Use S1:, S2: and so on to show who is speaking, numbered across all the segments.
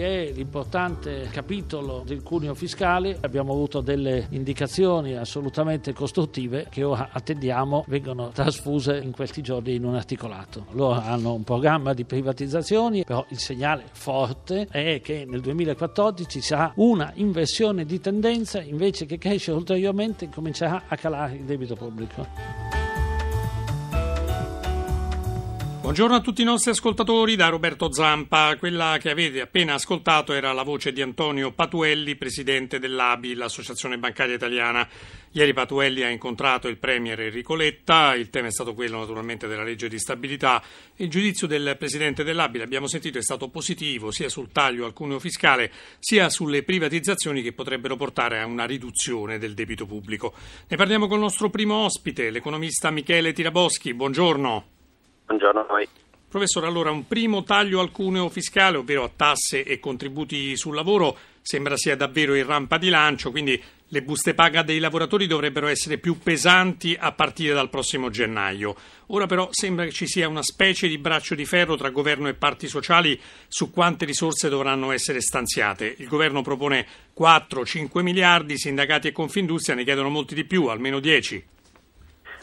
S1: Vi è l'importante capitolo del cuneo fiscale, abbiamo avuto delle indicazioni assolutamente costruttive che ora attendiamo vengano trasfuse in questi giorni in un articolato. Loro hanno un programma di privatizzazioni, però il segnale forte è che nel 2014 sarà una inversione di tendenza, invece che crescere ulteriormente comincerà a calare il debito pubblico.
S2: Buongiorno a tutti i nostri ascoltatori da Roberto Zampa. Quella che avete appena ascoltato era la voce di Antonio Patuelli, presidente dell'ABI, l'Associazione Bancaria Italiana. Ieri Patuelli ha incontrato il Premier Enrico Letta, il tema è stato quello naturalmente della legge di stabilità. Il giudizio del presidente dell'ABI, l'abbiamo sentito, è stato positivo sia sul taglio al cuneo fiscale sia sulle privatizzazioni che potrebbero portare a una riduzione del debito pubblico. Ne parliamo con il nostro primo ospite, l'economista Michele Tiraboschi. Buongiorno.
S3: Buongiorno a voi.
S2: Professore, allora un primo taglio al cuneo fiscale, ovvero a tasse e contributi sul lavoro, sembra sia davvero in rampa di lancio, quindi le buste paga dei lavoratori dovrebbero essere più pesanti a partire dal prossimo gennaio. Ora però sembra che ci sia una specie di braccio di ferro tra governo e parti sociali su quante risorse dovranno essere stanziate. Il governo propone 4-5 miliardi, sindacati e Confindustria ne chiedono molti di più, almeno 10.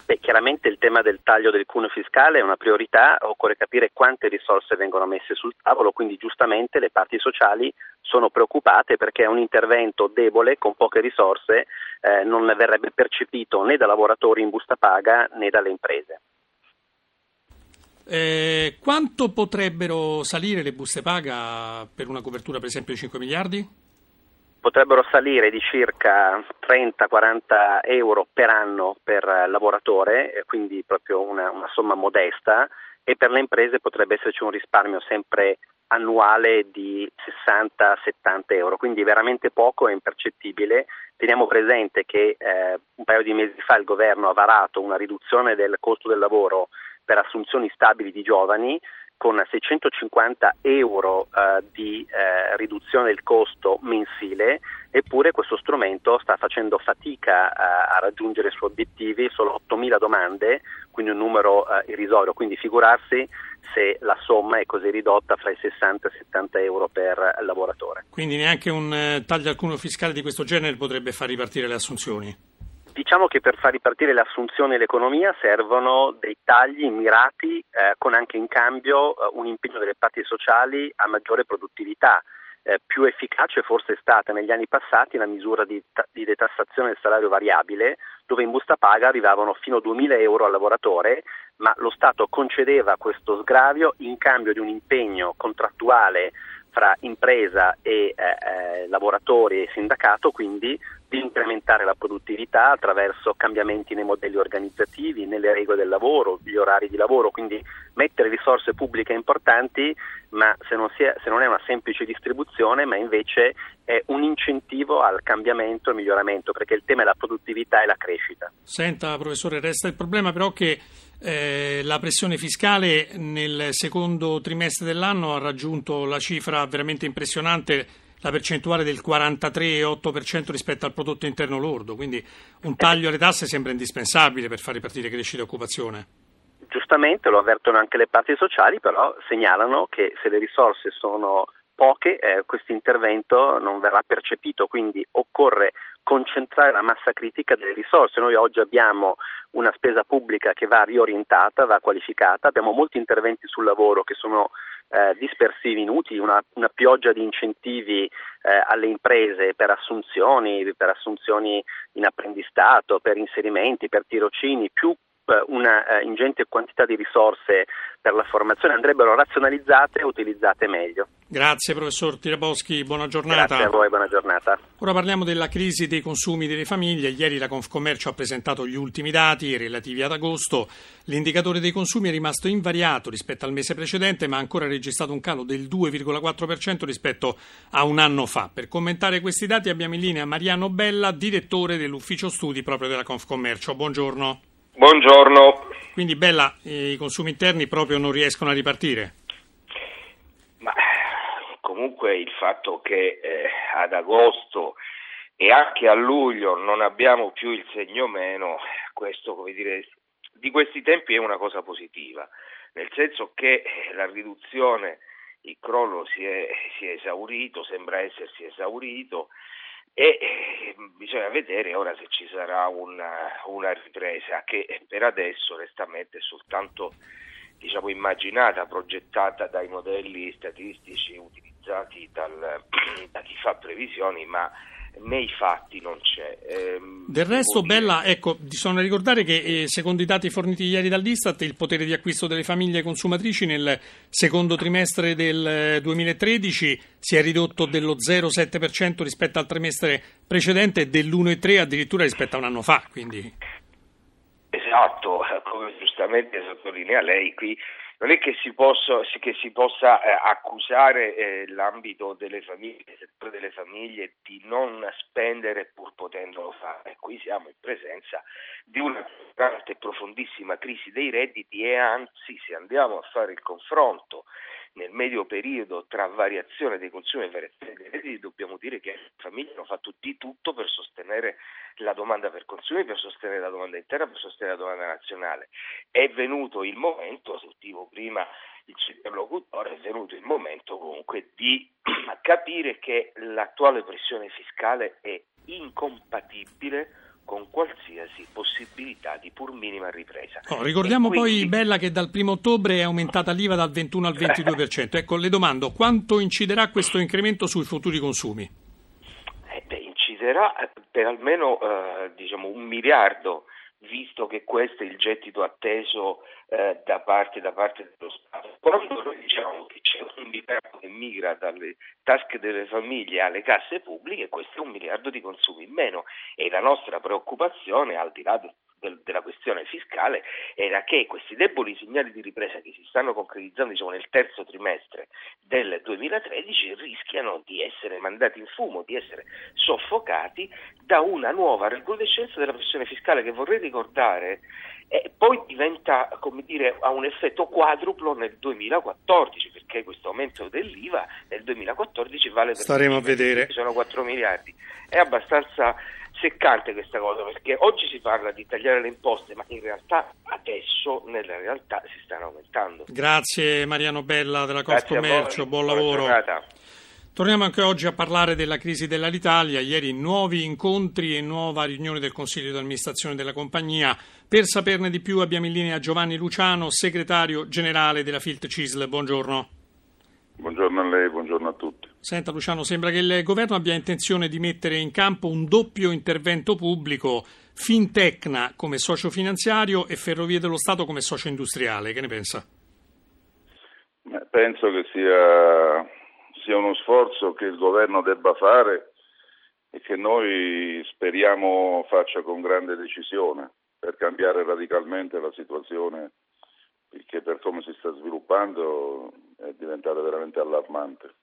S3: Beh, chiaramente il tema del taglio del cuneo fiscale è una priorità, occorre capire quante risorse vengono messe sul tavolo, quindi giustamente le parti sociali sono preoccupate perché è un intervento debole con poche risorse eh, non verrebbe percepito né da lavoratori in busta paga né dalle imprese.
S2: Eh, quanto potrebbero salire le buste paga per una copertura per esempio di 5 miliardi?
S3: Potrebbero salire di circa 30-40 euro per anno per lavoratore, quindi proprio una, una somma modesta, e per le imprese potrebbe esserci un risparmio sempre annuale di 60-70 euro, quindi veramente poco e impercettibile. Teniamo presente che eh, un paio di mesi fa il governo ha varato una riduzione del costo del lavoro per assunzioni stabili di giovani con 650 euro eh, di eh, riduzione del costo mensile, eppure questo strumento sta facendo fatica a, a raggiungere i suoi obiettivi, solo 8.000 domande, quindi un numero eh, irrisorio, quindi figurarsi se la somma è così ridotta fra i 60 e i 70 euro per lavoratore.
S2: Quindi neanche un eh, taglio al cuneo fiscale di questo genere potrebbe far ripartire le assunzioni?
S3: Diciamo che per far ripartire le assunzioni e l'economia servono dei tagli mirati eh, con anche in cambio eh, un impegno delle parti sociali a maggiore produttività. Eh, più efficace forse è stata negli anni passati la misura di, di, detassazione del salario variabile, dove in busta paga arrivavano fino a 2.000 euro al lavoratore, ma lo Stato concedeva questo sgravio in cambio di un impegno contrattuale fra impresa e eh, eh, lavoratori e sindacato, quindi di incrementare la produttività attraverso cambiamenti nei modelli organizzativi, nelle regole del lavoro, gli orari di lavoro, quindi mettere risorse pubbliche importanti, ma se non, è, se non è una semplice distribuzione, ma invece è un incentivo al cambiamento e miglioramento, perché il tema è la produttività e la crescita.
S2: Senta, professore, resta il problema però che eh, la pressione fiscale nel secondo trimestre dell'anno ha raggiunto la cifra veramente impressionante la percentuale del 43,8% rispetto al prodotto interno lordo, quindi un taglio alle tasse sembra indispensabile per far ripartire crescita e occupazione.
S3: Giustamente lo avvertono anche le parti sociali, però segnalano che se le risorse sono poche, eh, questo intervento non verrà percepito, quindi occorre concentrare la massa critica delle risorse. Noi oggi abbiamo una spesa pubblica che va riorientata, va qualificata, abbiamo molti interventi sul lavoro che sono eh, dispersivi inutili, una, una, pioggia di incentivi eh, alle imprese per assunzioni, per assunzioni in apprendistato, per inserimenti, per tirocini, più una eh, ingente quantità di risorse per la formazione andrebbero razionalizzate e utilizzate meglio.
S2: Grazie professor Tiraboschi, buona giornata.
S3: Grazie a voi, buona giornata.
S2: Ora parliamo della crisi dei consumi delle famiglie. Ieri la Confcommercio ha presentato gli ultimi dati relativi ad agosto. L'indicatore dei consumi è rimasto invariato rispetto al mese precedente, ma ha ancora registrato un calo del 2,4% rispetto a un anno fa. Per commentare questi dati abbiamo in linea Mariano Bella, direttore dell'ufficio studi proprio della Confcommercio. Buongiorno.
S4: Buongiorno.
S2: Quindi Bella, i consumi interni proprio non riescono a ripartire?
S4: Ma comunque il fatto che eh, ad agosto e anche a luglio non abbiamo più il segno meno, questo, come dire, di questi tempi è una cosa positiva, nel senso che la riduzione, il crollo si è, si è esaurito, sembra essersi esaurito e eh, bisogna vedere ora se ci sarà una, una ripresa che per adesso onestamente è soltanto diciamo, immaginata, progettata dai modelli statistici utilizzati dal, da chi fa previsioni, ma nei fatti non c'è.
S2: Ehm, Del resto, Bella, ecco, bisogna ricordare che eh, secondo i dati forniti ieri dall'Istat il potere di acquisto delle famiglie consumatrici nel secondo trimestre del 2013 eh, si è ridotto dello 0,7% rispetto al trimestre precedente e dell'1,3% addirittura rispetto a un anno fa. Quindi...
S4: Esatto, come giustamente sottolinea lei, qui non è che si possa, che si possa eh, accusare eh, l'ambito delle famiglie, delle famiglie di non spendere pur potendolo fare. Qui siamo in presenza di una grande e profondissima crisi dei redditi e anzi se andiamo a fare il confronto nel medio periodo tra variazione dei consumi e variazione dei redditi dobbiamo dire che le famiglie hanno fatto di tutto per sostenere la domanda per consumi, per sostenere la domanda interna, per sostenere la domanda nazionale. È venuto il momento, sentivo prima il interlocutore, è venuto il momento comunque di capire che l'attuale pressione fiscale è incompatibile con qualsiasi possibilità di pur minima ripresa.
S2: Oh, ricordiamo quindi... poi, Bella, che dal 1 ottobre è aumentata l'IVA dal 21 al 22%. ecco, le domando, quanto inciderà questo incremento sui futuri consumi?
S4: Eh, beh, inciderà per almeno eh, diciamo, un miliardo visto che questo è il gettito atteso eh, da, parte, da, parte, dello Stato. Quando noi diciamo che c'è un miliardo che migra dalle tasche delle famiglie alle casse pubbliche, questo è un miliardo di consumi in meno e la nostra preoccupazione, al di là del del, della questione fiscale era che questi deboli segnali di ripresa che si stanno concretizzando diciamo, nel terzo trimestre del 2013 rischiano di essere mandati in fumo, di essere soffocati da una nuova recrudescenza della pressione fiscale che vorrei ricordare e poi diventa, come dire, ha un effetto quadruplo nel 2014, perché questo aumento dell'IVA nel 2014 vale per
S2: Staremo a vedere.
S4: sono 4 miliardi. È abbastanza seccante questa cosa perché oggi si parla di tagliare le imposte ma in realtà adesso nella realtà si stanno aumentando.
S2: Grazie Mariano Bella della Confcommercio, buon lavoro. Torniamo anche oggi a parlare della crisi dell'Alitalia. Ieri nuovi incontri e nuova riunione del Consiglio di amministrazione della compagnia. Per saperne di più abbiamo in linea Giovanni Luciano, segretario generale della Filt Cisl. Buongiorno.
S5: Buongiorno a lei, buongiorno a tutti.
S2: Senta Luciano, sembra che il governo abbia intenzione di mettere in campo un doppio intervento pubblico, Fintecna come socio finanziario e Ferrovie dello Stato come socio industriale. Che ne pensa?
S5: Penso che sia, sia uno sforzo che il governo debba fare e che noi speriamo faccia con grande decisione per cambiare radicalmente la situazione che per come si sta sviluppando è diventata veramente allarmante.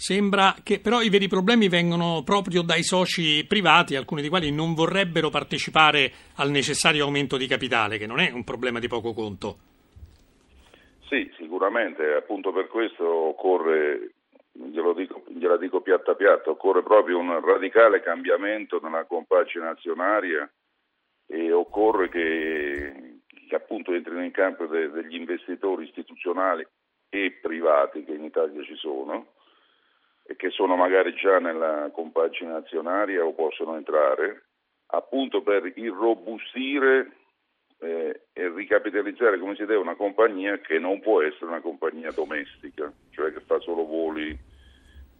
S2: Sembra che però i veri problemi vengono proprio dai soci privati, alcuni dei quali non vorrebbero partecipare al necessario aumento di capitale, che non è un problema di poco conto.
S5: Sì, sicuramente, appunto per questo occorre, glielo dico, gliela dico piatta piatta, occorre proprio un radicale cambiamento nella compagine azionaria e occorre che, che appunto entrino in campo de, degli investitori istituzionali e privati che in Italia ci sono e che sono magari già nella compagine azionaria o possono entrare, appunto per irrobustire eh, e ricapitalizzare come si deve una compagnia che non può essere una compagnia domestica, cioè che fa solo voli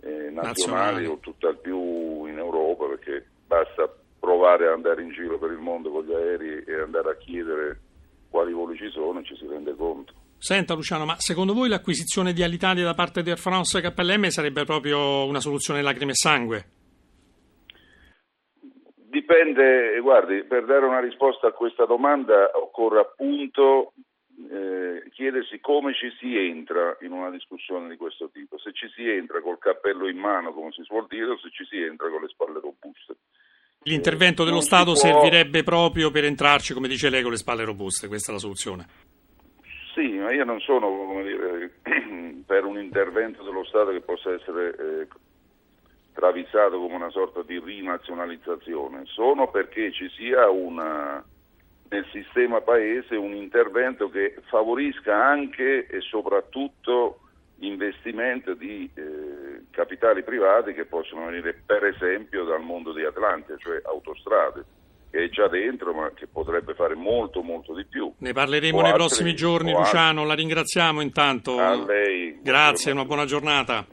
S5: eh, nazionali, nazionali o tutt'al più in Europa, perché basta provare ad andare in giro per il mondo con gli aerei e andare a chiedere quali voli ci sono e ci si rende conto.
S2: Senta Luciano, ma secondo voi l'acquisizione di Alitalia da parte di Air France e KLM sarebbe proprio una soluzione lacrime e sangue?
S5: Dipende, guardi, per dare una risposta a questa domanda occorre appunto eh, chiedersi come ci si entra in una discussione di questo tipo, se ci si entra col cappello in mano, come si suol dire, o se ci si entra con le spalle robuste.
S2: L'intervento dello Stato può... servirebbe proprio per entrarci, come dice lei, con le spalle robuste, questa è la soluzione.
S5: Sì, ma io non sono dire, per un intervento dello Stato che possa essere eh, travisato come una sorta di rinazionalizzazione, sono perché ci sia una, nel sistema paese un intervento che favorisca anche e soprattutto l'investimento di eh, capitali privati che possono venire per esempio dal mondo di Atlantia, cioè autostrade che è già dentro ma che potrebbe fare molto molto di più.
S2: Ne parleremo o nei altri, prossimi giorni Luciano, la ringraziamo intanto.
S5: A lei.
S2: Grazie, una buona giornata.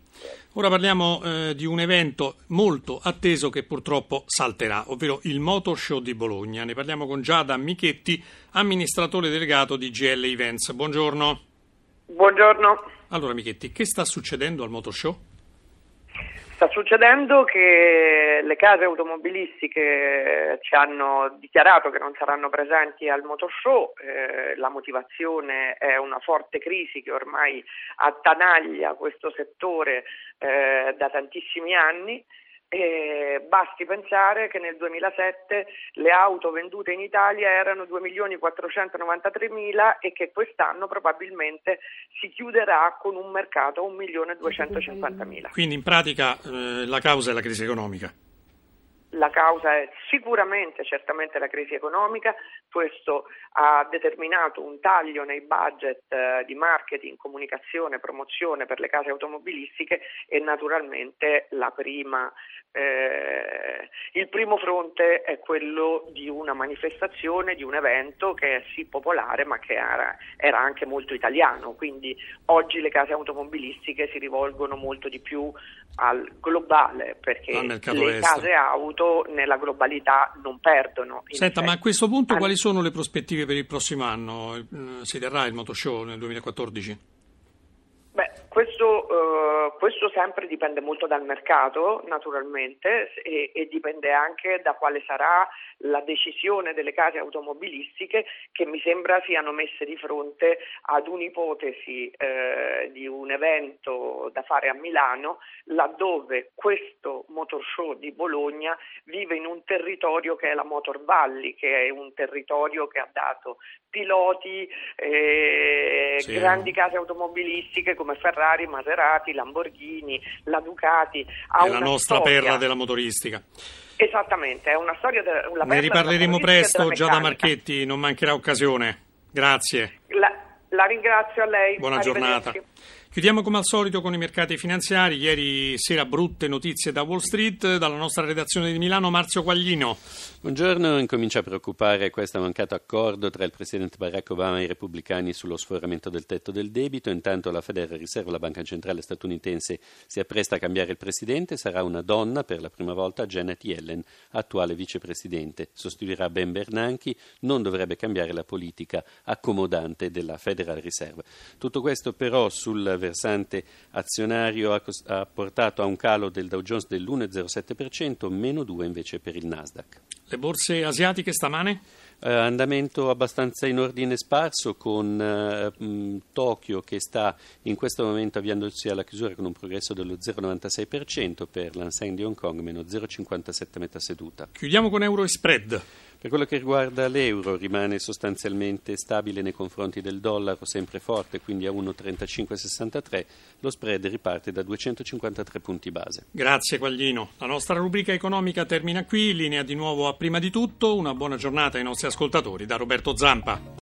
S2: Ora parliamo eh, di un evento molto atteso che purtroppo salterà, ovvero il Motor Show di Bologna. Ne parliamo con Giada Michetti, amministratore delegato di GL Events. Buongiorno.
S6: Buongiorno.
S2: Allora Michetti, che sta succedendo al Motor Show?
S6: Sta succedendo che le case automobilistiche ci hanno dichiarato che non saranno presenti al Motor Show, eh, la motivazione è una forte crisi che ormai attanaglia questo settore eh, da tantissimi anni e basti pensare che nel 2007 le auto vendute in Italia erano 2.493.000 e che quest'anno probabilmente si chiuderà con un mercato a 1.250.000.
S2: Quindi in pratica eh, la causa è la crisi economica.
S6: La causa è sicuramente, certamente la crisi economica, questo ha determinato un taglio nei budget eh, di marketing, comunicazione, promozione per le case automobilistiche e naturalmente prima, eh, il primo fronte è quello di una manifestazione, di un evento che è sì popolare ma che era, era anche molto italiano, quindi oggi le case automobilistiche si rivolgono molto di più al globale perché le estero. case auto nella globalità non perdono.
S2: Senta, ma a questo punto quali sono le prospettive per il prossimo anno? Eh, si terrà il Motoshow nel 2014?
S6: Questo, sempre dipende molto dal mercato, naturalmente, e, e, dipende anche da quale sarà la decisione delle case automobilistiche che mi sembra siano messe di fronte ad un'ipotesi eh, di un evento da fare a Milano, laddove questo motor show di Bologna vive in un territorio che è la Motor Valley, che è un territorio che ha dato piloti, eh, sì. grandi case automobilistiche come Ferrari, Maserati, Lamborghini, la Ducati.
S2: Ha la nostra storia. perla della motoristica.
S6: Esattamente, è una storia della
S2: Ne riparleremo presto, già da Marchetti, non mancherà occasione. Grazie.
S6: La, la ringrazio a lei.
S2: Buona giornata. Chiudiamo come al solito con i mercati finanziari. Ieri sera brutte notizie da Wall Street. Dalla nostra redazione di Milano, Marzio Quaglino.
S7: Buongiorno. Incomincia a preoccupare questo mancato accordo tra il presidente Barack Obama e i repubblicani sullo sforamento del tetto del debito. Intanto la Federal Reserve, la banca centrale statunitense, si appresta a cambiare il presidente. Sarà una donna per la prima volta, Janet Yellen, attuale vicepresidente. Sostituirà Ben Bernanke. Non dovrebbe cambiare la politica accomodante della Federal Reserve. Tutto questo però sul versante azionario ha, ha portato a un calo del Dow Jones dell'1,07%, meno 2 invece per il Nasdaq.
S2: Le borse asiatiche stamane?
S7: Uh, andamento abbastanza in ordine sparso con uh, mh, Tokyo che sta in questo momento avviandosi alla chiusura con un progresso dello 0,96% per l'Anseng di Hong Kong, meno 0,57 metà seduta.
S2: Chiudiamo con euro e spread.
S7: Per quello che riguarda l'euro rimane sostanzialmente stabile nei confronti del dollaro, sempre forte, quindi a 1,3563. Lo spread riparte da 253 punti base.
S2: Grazie Quaglino. La nostra rubrica economica termina qui. Linea di nuovo a prima di tutto. Una buona giornata ai nostri ascoltatori da Roberto Zampa.